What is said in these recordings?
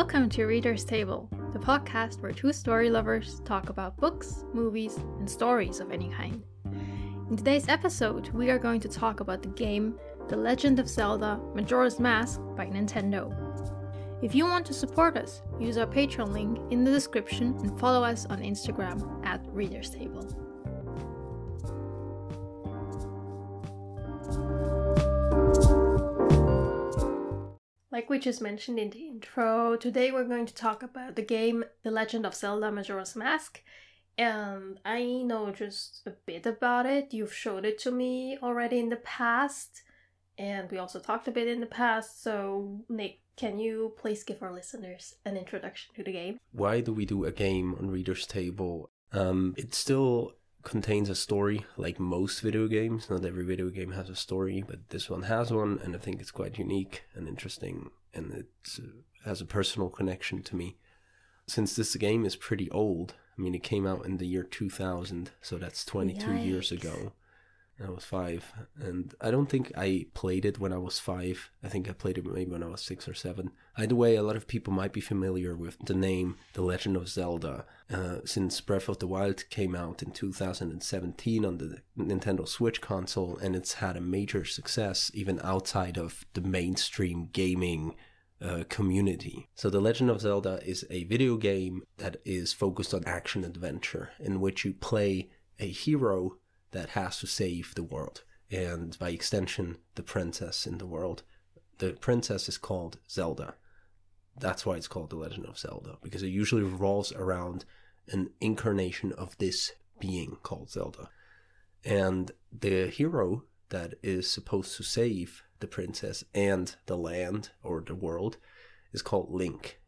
Welcome to Reader's Table, the podcast where two story lovers talk about books, movies, and stories of any kind. In today's episode, we are going to talk about the game The Legend of Zelda Majora's Mask by Nintendo. If you want to support us, use our Patreon link in the description and follow us on Instagram at Reader's Table. Like we just mentioned in the intro, today we're going to talk about the game The Legend of Zelda Majora's Mask. And I know just a bit about it. You've showed it to me already in the past, and we also talked a bit in the past. So, Nick, can you please give our listeners an introduction to the game? Why do we do a game on Reader's Table? Um, it still contains a story like most video games. Not every video game has a story, but this one has one, and I think it's quite unique and interesting, and it uh, has a personal connection to me. Since this game is pretty old, I mean, it came out in the year 2000, so that's 22 Yikes. years ago. I was five, and I don't think I played it when I was five. I think I played it maybe when I was six or seven. Either way, a lot of people might be familiar with the name The Legend of Zelda, uh, since Breath of the Wild came out in 2017 on the Nintendo Switch console, and it's had a major success even outside of the mainstream gaming uh, community. So, The Legend of Zelda is a video game that is focused on action adventure, in which you play a hero that has to save the world, and by extension, the princess in the world. The princess is called Zelda. That's why it's called The Legend of Zelda, because it usually revolves around an incarnation of this being called Zelda. And the hero that is supposed to save the princess and the land or the world is called Link.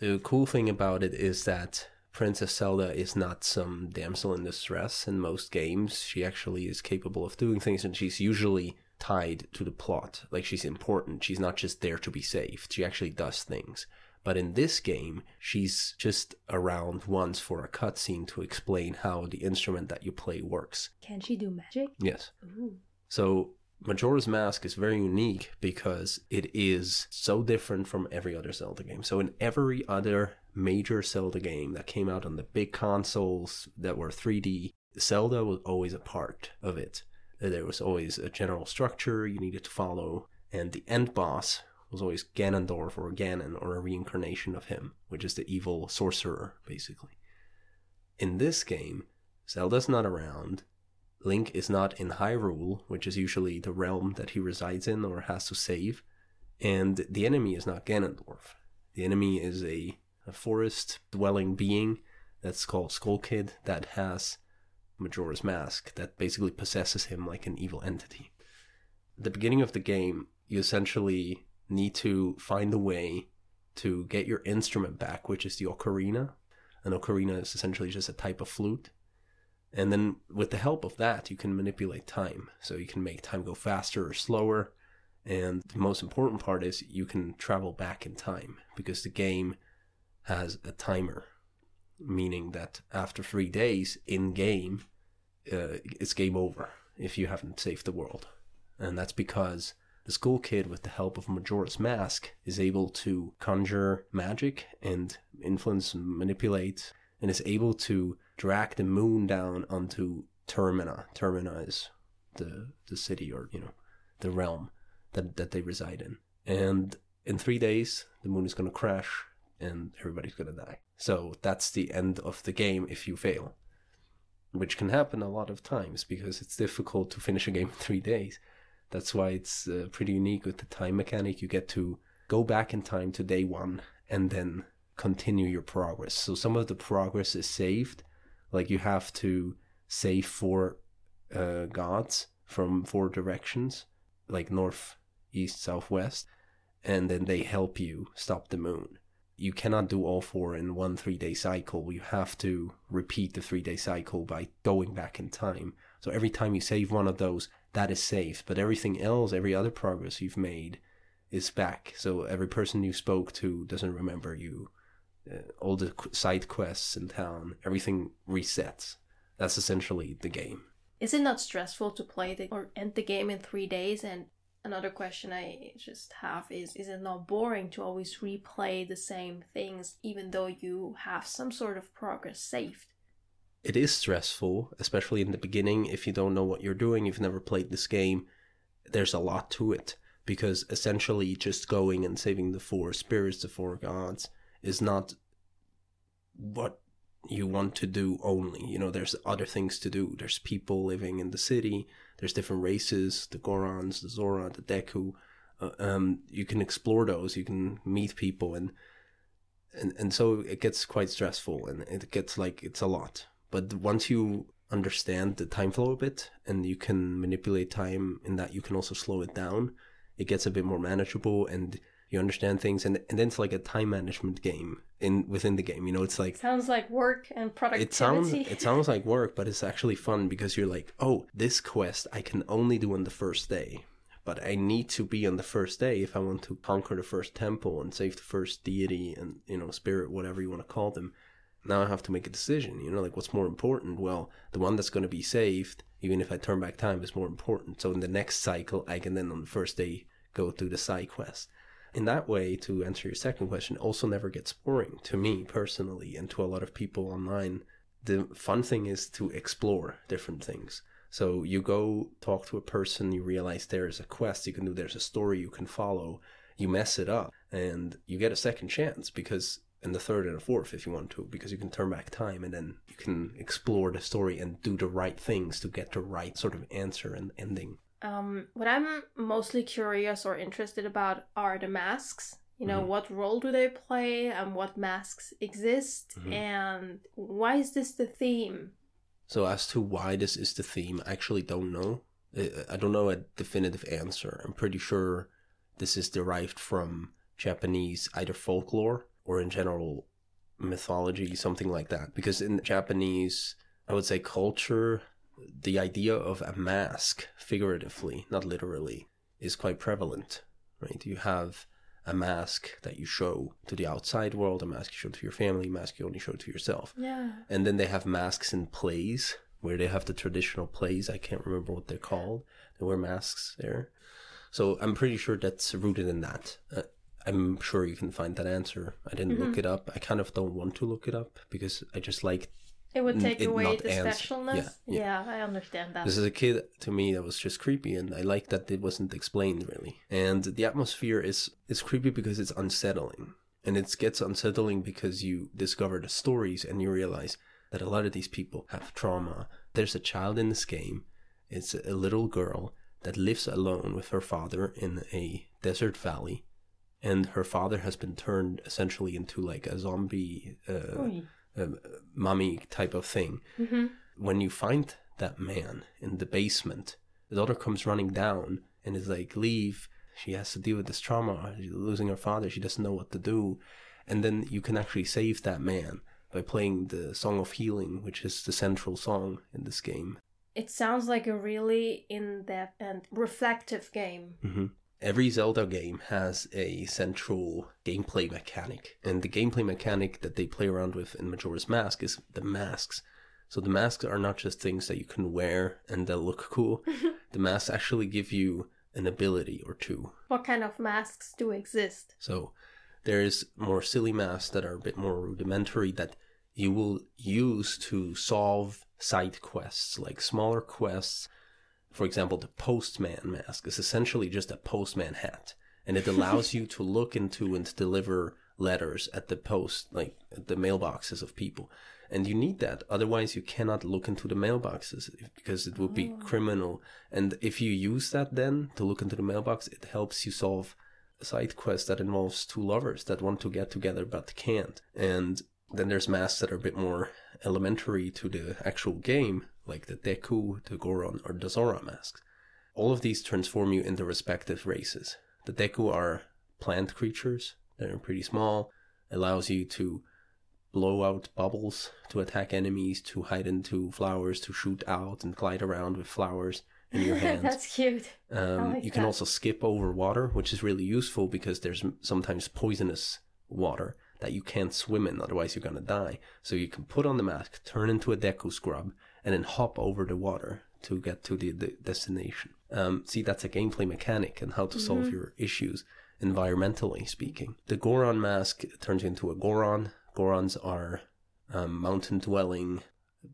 The cool thing about it is that Princess Zelda is not some damsel in distress in most games. She actually is capable of doing things and she's usually tied to the plot. Like she's important. She's not just there to be saved. She actually does things. But in this game, she's just around once for a cutscene to explain how the instrument that you play works. Can she do magic? Yes. Ooh. So Majora's Mask is very unique because it is so different from every other Zelda game. So in every other major Zelda game that came out on the big consoles that were 3D, Zelda was always a part of it. There was always a general structure you needed to follow, and the end boss was always Ganondorf or Ganon or a reincarnation of him, which is the evil sorcerer, basically. In this game, Zelda's not around, Link is not in Hyrule, which is usually the realm that he resides in or has to save, and the enemy is not Ganondorf. The enemy is a, a forest dwelling being that's called Skull Kid that has Majora's Mask that basically possesses him like an evil entity. At the beginning of the game, you essentially need to find a way to get your instrument back, which is the ocarina. An ocarina is essentially just a type of flute and then with the help of that, you can manipulate time. So you can make time go faster or slower. And the most important part is you can travel back in time because the game has a timer, meaning that after three days in game, uh, it's game over if you haven't saved the world. And that's because the Skull Kid, with the help of Majora's Mask, is able to conjure magic and influence, manipulate, and is able to drag the moon down onto Termina. Termina is the the city or you know the realm that that they reside in. And in three days, the moon is going to crash and everybody's to die. So that's the end of the game if you fail, which can happen a lot of times because it's difficult to finish a game in three days. That's why it's uh, pretty unique with the time mechanic. You get to go back in time to day one and then continue your progress. So some of the progress is saved like you have to save four uh, gods from four directions, like north, east, south, west, and then they help you stop the moon. You cannot do all four in one three day cycle. You have to repeat the three day cycle by going back in time. So every time you save one of those, that is saved. But everything else, every other progress you've made, is back. So every person you spoke to doesn't remember you uh, all the side quests in town, everything resets. That's essentially the game. Is it not stressful to play the, or end the game in three days and another question I just have is is it not boring to always replay the same things even though you have some sort of progress saved? It is stressful, especially in the beginning if you don't know what you're doing, you've never played this game. There's a lot to it because essentially just going and saving the four spirits, the four gods is not what you want to do only. You know, there's other things to do. There's people living in the city. There's different races, the Gorons, the Zora, the Deku. Uh, um, you can explore those. You can meet people, and and and so it gets quite stressful, and it gets like it's a lot. But once you understand the time flow a bit, and you can manipulate time in that you can also slow it down, it gets a bit more manageable, and you understand things, and and then it's like a time management game in within the game. You know, it's like sounds like work and productivity. It sounds it sounds like work, but it's actually fun because you're like, oh, this quest I can only do on the first day, but I need to be on the first day if I want to conquer the first temple and save the first deity and you know spirit, whatever you want to call them. Now I have to make a decision. You know, like what's more important? Well, the one that's going to be saved, even if I turn back time, is more important. So in the next cycle, I can then on the first day go through the side quest in that way, to answer your second question, also never gets boring to me personally and to a lot of people online. The fun thing is to explore different things. So you go talk to a person, you realize there is a quest you can do, there's a story you can follow, you mess it up, and you get a second chance because and the third and the fourth if you want to, because you can turn back time and then you can explore the story and do the right things to get the right sort of answer and ending. Um, what I'm mostly curious or interested about are the masks. You know, mm-hmm. what role do they play and what masks exist mm-hmm. and why is this the theme? So, as to why this is the theme, I actually don't know. I don't know a definitive answer. I'm pretty sure this is derived from Japanese either folklore or in general mythology, something like that. Because in Japanese, I would say culture, the idea of a mask, figuratively, not literally, is quite prevalent, right? You have a mask that you show to the outside world, a mask you show to your family, a mask you only show to yourself. Yeah. And then they have masks in plays where they have the traditional plays. I can't remember what they're called. They wear masks there. So I'm pretty sure that's rooted in that. Uh, I'm sure you can find that answer. I didn't mm-hmm. look it up. I kind of don't want to look it up because I just like it would take it away the specialness. Yeah, yeah. yeah, I understand that. This is a kid to me that was just creepy, and I like that it wasn't explained really. And the atmosphere is is creepy because it's unsettling, and it gets unsettling because you discover the stories and you realize that a lot of these people have trauma. There's a child in this game. It's a little girl that lives alone with her father in a desert valley, and her father has been turned essentially into like a zombie. Uh, mummy type of thing. Mm-hmm. When you find that man in the basement, the daughter comes running down and is like, "Leave." She has to deal with this trauma, She's losing her father. She doesn't know what to do, and then you can actually save that man by playing the Song of Healing, which is the central song in this game. It sounds like a really in-depth and reflective game. Mm-hmm every Zelda game has a central gameplay mechanic. And the gameplay mechanic that they play around with in Majora's Mask is the masks. So the masks are not just things that you can wear and that look cool. the masks actually give you an ability or two. What kind of masks do exist? So there's more silly masks that are a bit more rudimentary that you will use to solve side quests, like smaller quests for example, the postman mask is essentially just a postman hat, and it allows you to look into and deliver letters at the post, like at the mailboxes of people. And you need that, otherwise you cannot look into the mailboxes because it would be oh. criminal. And if you use that then to look into the mailbox, it helps you solve a side quest that involves two lovers that want to get together but can't. And then there's masks that are a bit more elementary to the actual game, like the Deku, the Goron, or the Zora masks. All of these transform you into respective races. The Deku are plant creatures that are pretty small, allows you to blow out bubbles to attack enemies, to hide into flowers, to shoot out and glide around with flowers in your hands. That's cute. Um, like you can that. also skip over water, which is really useful because there's sometimes poisonous water that you can't swim in, otherwise you're gonna die. So you can put on the mask, turn into a Deku scrub, and then hop over the water to get to the, the destination. um, see that's a gameplay mechanic and how to solve Mhm. your issues environmentally speaking. The Goron mask turns you into a Goron. Gorons are um, mountain dwelling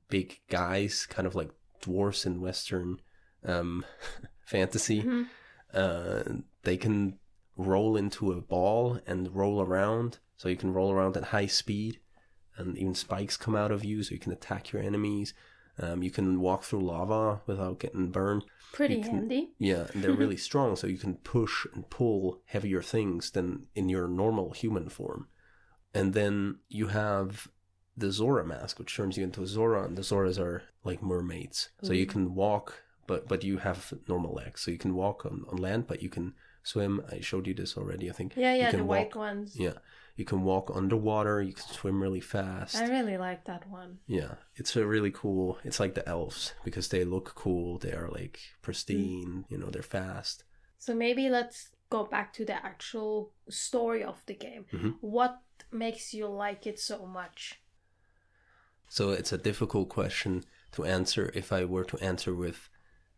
big guys, kind of like dwarfs in Western um, fantasy. Mhm. Uh, they can roll into a ball and roll around, so you can roll around at high speed, and even spikes come out of you, so you can attack your enemies. Um, you can walk through lava without getting burned. Pretty can- handy. Yeah, and they're really strong, so you can push and pull heavier things than in your normal human form. And then you have the Zora mask, which turns you into a Zora, and the Zoras are like mermaids. So you can walk, but but you have normal legs, so you can walk on, on land, but you can swim. I showed you this already, I think. Yeah, You yeah, can the white walk- ones. Yeah, you can walk underwater. You can swim really fast. I really like that one. Yeah, it's a really cool. It's like the elves because they look cool. They are like pristine. You know, they're fast. So maybe let's go back to the actual story of the game. Mhm. What makes you like it so much? So it's a difficult question to answer if I were to answer with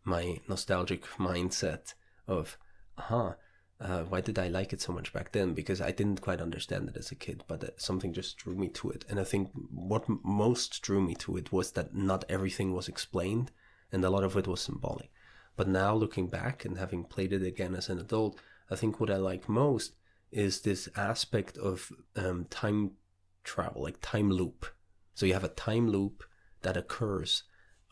my nostalgic mindset of, huh, uh, why did I like it so much back then? Because I didn't quite understand it as a kid, but uh, something just drew me to it. And I think what most drew me to it was that not everything was explained and a lot of it was symbolic. But now looking back and having played it again as an adult, I think what I like most is this aspect of um, time travel, like time loop. So you have a time loop that occurs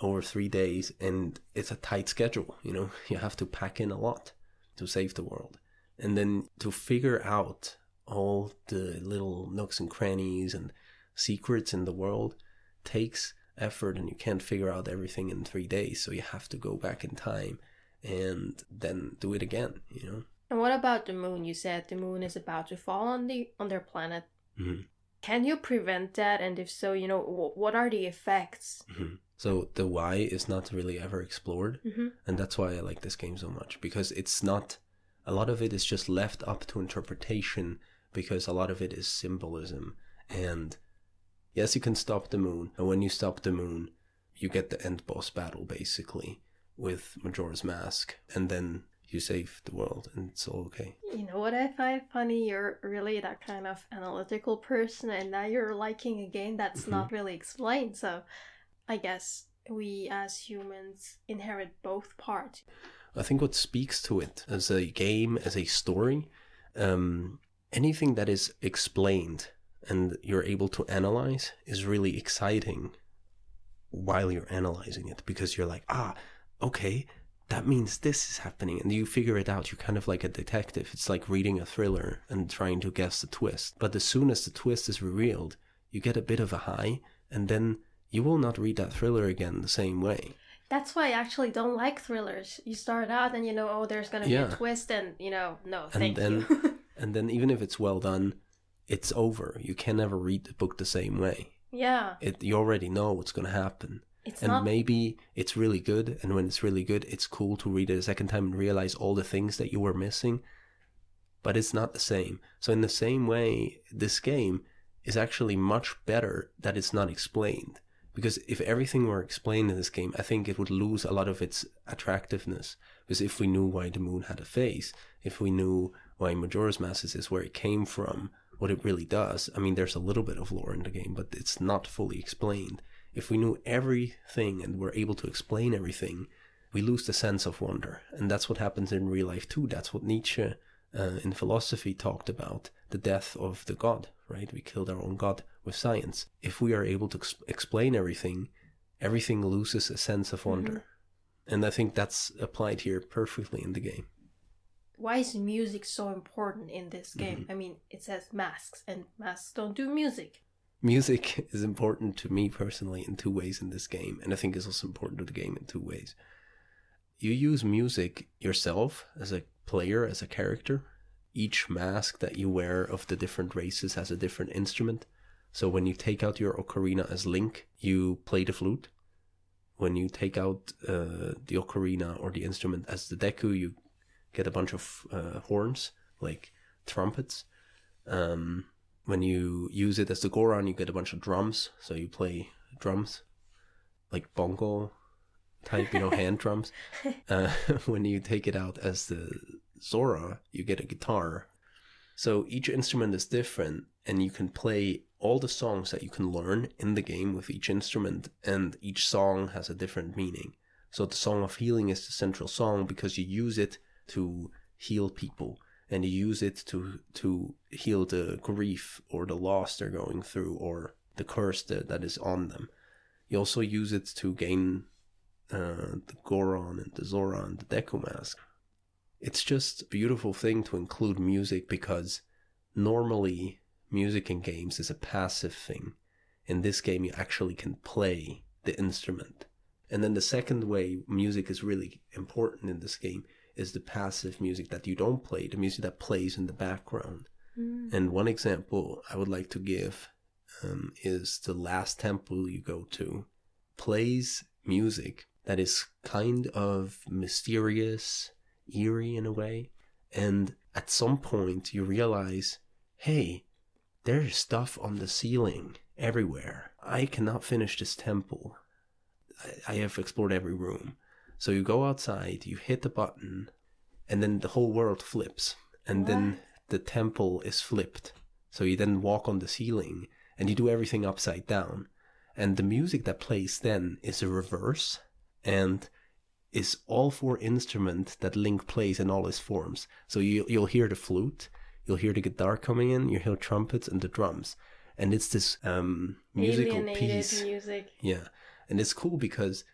over three days and it's a tight schedule. You know, you have to pack in a lot to save the world. And then to figure out all the little nooks and crannies and secrets in the world takes effort and you can't figure out everything in three days. So you have to go back in time and then do it again, you know? And what about the moon? You said the moon is about to fall on the on their planet. Mhm. Can you prevent that? And if so, you know wh- what are the effects? Mhm. So the why is not really ever explored. hmm and that's why I like this game so much because it's not a lot of it is just left up to interpretation because a lot of it is symbolism and yes you can stop the moon and when you stop the moon you get the end boss battle basically with Majora's Mask and then you save the world and it's all okay You know what I find funny? You're really that kind of analytical person, and now you're liking a game that's Mhm. not really explained. So, I guess we as humans inherit both parts. I think what speaks to it as a game, as a story, um, anything that is explained and you're able to analyze is really exciting while you're analyzing it because you're like, ah, okay, that means this is happening. And you figure it out. You're kind of like a detective. It's like reading a thriller and trying to guess the twist. But as soon as the twist is revealed, you get a bit of a high, and then you will not read that thriller again the same way. That's why I actually don't like thrillers. You start out and you know, oh, there's gonna be a twist, and you know, no, And thank then- you. And then even if it's well done, it's over. You can never read the book the same way. yeah, It you already know what's going to happen. It's and not. maybe it's really good and when it's really good, it's cool to read it a second time and realize all the things that you were missing. But it's not the same. So in the same way, this game is actually much better that it's not explained. Because if everything were explained in this game, I think it would lose a lot of its attractiveness. Because if we knew why the moon had a face, if we knew why Majora's Mask is where it came from, what it really does, I mean, there's a little bit of lore in the game, but it's not fully explained. If we knew everything and were able to explain everything, we lose the sense of wonder. And that's what happens in real life too. That's what Nietzsche uh, in philosophy talked about the death of the god, right? We killed our own god with science. If we are able to ex- explain everything, everything loses a sense of wonder. And I think that's applied here perfectly in the game. Why is music so important in this game? Mm-hmm. I mean, it says masks, and masks don't do music. Music is important to me personally in two ways in this game, and I think it's also important to the game in two ways. You use music yourself as a player, as a character. Each mask that you wear of the different races has a different instrument. So when you take out your ocarina as Link, you play the flute. When you take out uh, the ocarina or the instrument as the Deku, you get a bunch of uh, horns, like trumpets. Um, when you use it as the Goron, you get a bunch of drums. So you play drums, like bongo type, you know, hand drums. Uh, when you take it out as the Zora, you get a guitar. So each instrument is different, and you can play all the songs that you can learn in the game with each instrument, and each song has a different meaning. So the Song of Healing is the central song because you use it to heal people, and use it to to heal the grief or the loss they're going through, or the curse that, that is on them. You also use it to gain uh, the Goron and the Zora and the Deku mask. It's just a beautiful thing to include music because normally music in games is a passive thing. In this game, you actually can play the instrument. And then the second way music is really important in this game is the passive music that you don't play, the music that plays in the background. Mm. And one example I would like to give um, is the last temple you go to plays music that is kind of mysterious, eerie in a way. And at some point, you realize, hey, there's stuff on the ceiling everywhere. I cannot finish this temple. I, I have explored every room. So you go outside, you hit the button, and then the whole world flips. And then the temple is flipped. So you then walk on the ceiling and you do everything upside down. And the music that plays then is a reverse and is all four instruments that Link plays in all his forms. So you, you'll hear the flute, you'll hear the guitar coming in, you'll hear trumpets and the drums. And it's this um, musical Alienated piece. music. Yeah. And it's cool because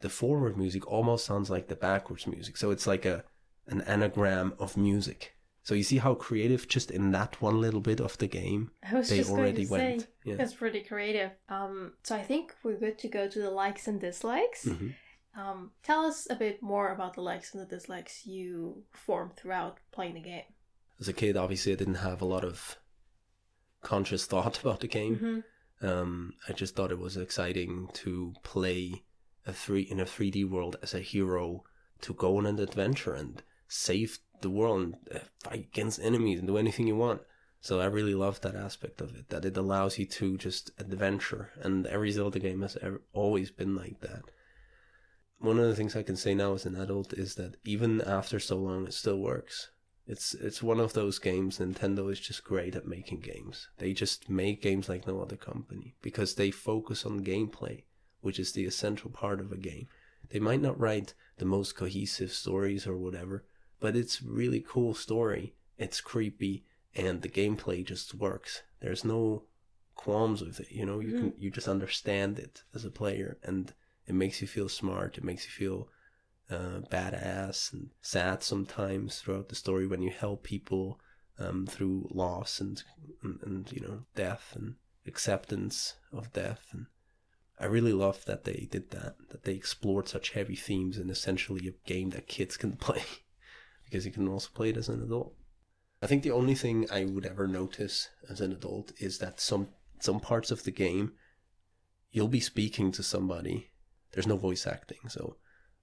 the forward music almost sounds like the backwards music. So it's like a an anagram of music. So you see how creative just in that one little bit of the game they already went. say Yeah. that's pretty creative. Um, so I think we're good to go to the likes and dislikes. Mhm. Um, tell us a bit more about the likes and the dislikes you formed throughout playing the game. As a kid, obviously, I didn't have a lot of conscious thought about the game. Mm-hmm. Um, I just thought it was exciting to play a three in a 3D world as a hero to go on an adventure and save the world and uh, fight against enemies and do anything you want. So I really love that aspect of it, that it allows you to just adventure. And every Zelda game has ever, always been like that. One of the things I can say now as an adult is that even after so long, it still works. It's it's one of those games. Nintendo is just great at making games. They just make games like no other company because they focus on gameplay, which is the essential part of a game. They might not write the most cohesive stories or whatever, but it's really cool story. It's creepy and the gameplay just works. There's no qualms with it. You know, you can you just understand it as a player, and it makes you feel smart. It makes you feel uh, badass and sad sometimes throughout the story when you help people um, through loss and, and and you know death and acceptance of death and I really love that they did that that they explored such heavy themes in essentially a game that kids can play because you can also play it as an adult. I think the only thing I would ever notice as an adult is that some some parts of the game you'll be speaking to somebody. There's no voice acting, so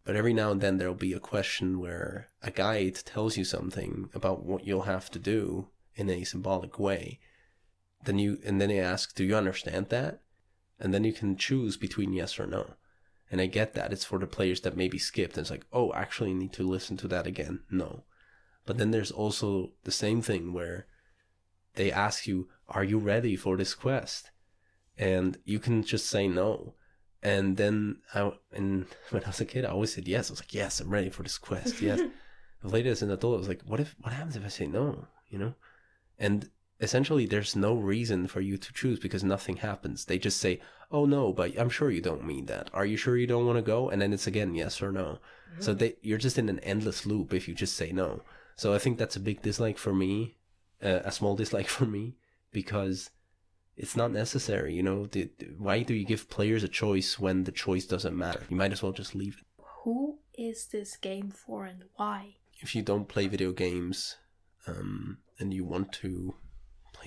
but every now and then there'll be a question where a guide tells you something about what you'll have to do in a symbolic way. Then you and then they ask, "Do you understand that?" And then you can choose between yes or no. And I get that it's for the players that maybe skipped. And it's like, oh, actually I need to listen to that again. No. But then there's also the same thing where they ask you, are you ready for this quest? And you can just say no. And then I, and when I was a kid, I always said yes. I was like, yes, I'm ready for this quest. Yes. Later as an adult, I was like, what if, what happens if I say no? You know? And essentially there's no reason for you to choose because nothing happens. They just say, "Oh no, but I'm sure you don't mean that. Are you sure you don't want to go?" And then it's again yes or no. So they you're just in an endless loop if you just say no. So I think that's a big dislike for me, uh, a small dislike for me because it's not necessary. You know, the, why do you give players a choice when the choice doesn't matter? You might as well just leave it. Who is this game for and why? If you don't play video games, um, and you want to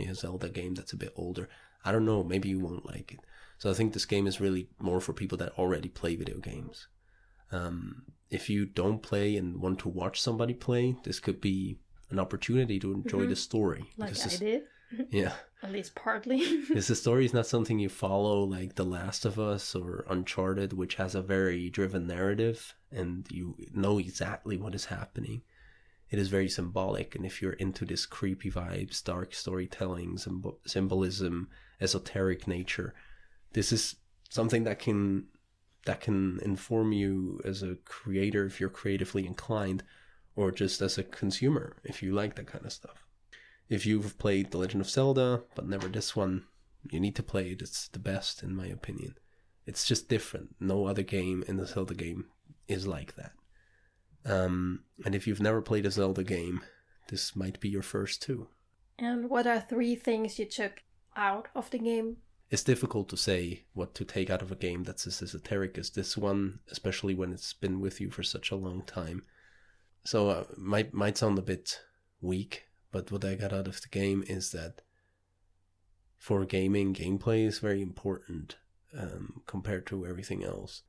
a Zelda game that's a bit older, I don't know, maybe you won't like it. So I think this game is really more for people that already play video games. Um, if you don't play and want to watch somebody play, this could be an opportunity to enjoy Mhm. the story Like I this, did. Yeah. At least partly. Because the story is not something you follow like The Last of Us or Uncharted, which has a very driven narrative and you know exactly what is happening. It is very symbolic, and if you're into this creepy vibes, dark storytelling, symb- symbolism, esoteric nature, this is something that can that can inform you as a creator if you're creatively inclined, or just as a consumer if you like that kind of stuff. If you've played The Legend of Zelda, but never this one, you need to play it. It's the best, in my opinion. It's just different. No other game in the Zelda game is like that. Um, and if you've never played a Zelda game, this might be your first too. And what are three things you took out of the game? It's difficult to say what to take out of a game that's as esoteric as this one, especially when it's been with you for such a long time. So uh, might might sound a bit weak, but what I got out of the game is that for gaming, gameplay is very important um, compared to everything else.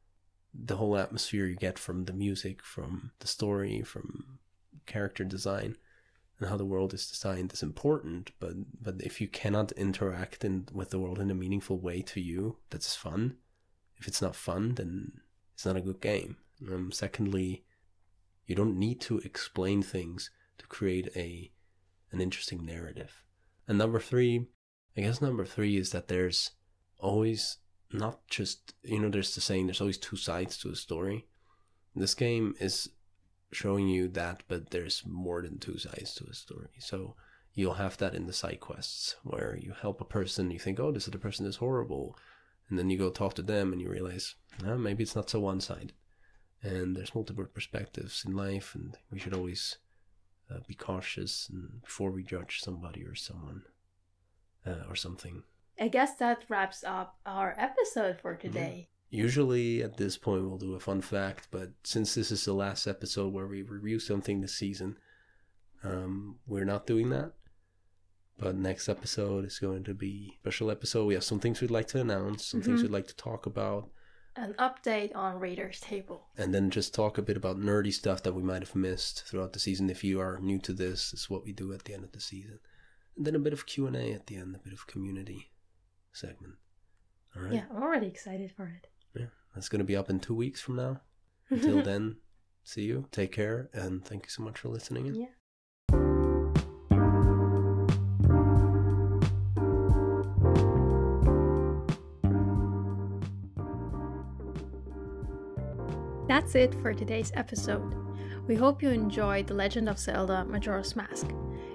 The whole atmosphere you get from the music, from the story, from character design, and how the world is designed is important. But but if you cannot interact in, with the world in a meaningful way to you, that's fun. If it's not fun, then it's not a good game. Um, secondly, you don't need to explain things to create a an interesting narrative. And number three, I guess number three is that there's always not just you know there's the saying there's always two sides to a story. This game is showing you that, but there's more than two sides to a story. So you'll have that in the side quests where you help a person, you think, oh, this other person is horrible, and then you go talk to them and you realize, oh, maybe it's not so one sided. And there's multiple perspectives in life, and we should always uh, be cautious and before we judge somebody or someone uh, or something. I guess that wraps up our episode for today. Usually at this point we'll do a fun fact, but since this is the last episode where we review something this season, um, we're not doing that. But next episode is going to be a special episode. We have some things we'd like to announce, some things Mhm. we'd like to talk about, An update on Reader's Table. and then just talk a bit about nerdy stuff that we might have missed throughout the season. If you are new to this, this is what we do at the end of the season, and then a bit of Q and A at the end, a bit of community segment. All right, Yeah, I'm already excited for it. Yeah, that's going to be up in two weeks from now. Until then, see you. Take care, and thank you so much for listening. in. yeah. That's it for today's episode. We hope you enjoyed The Legend of Zelda Majora's Mask.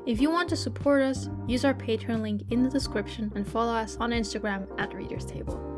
If you want to support us, use our Patreon link in the description and follow us on Instagram at Readers Table.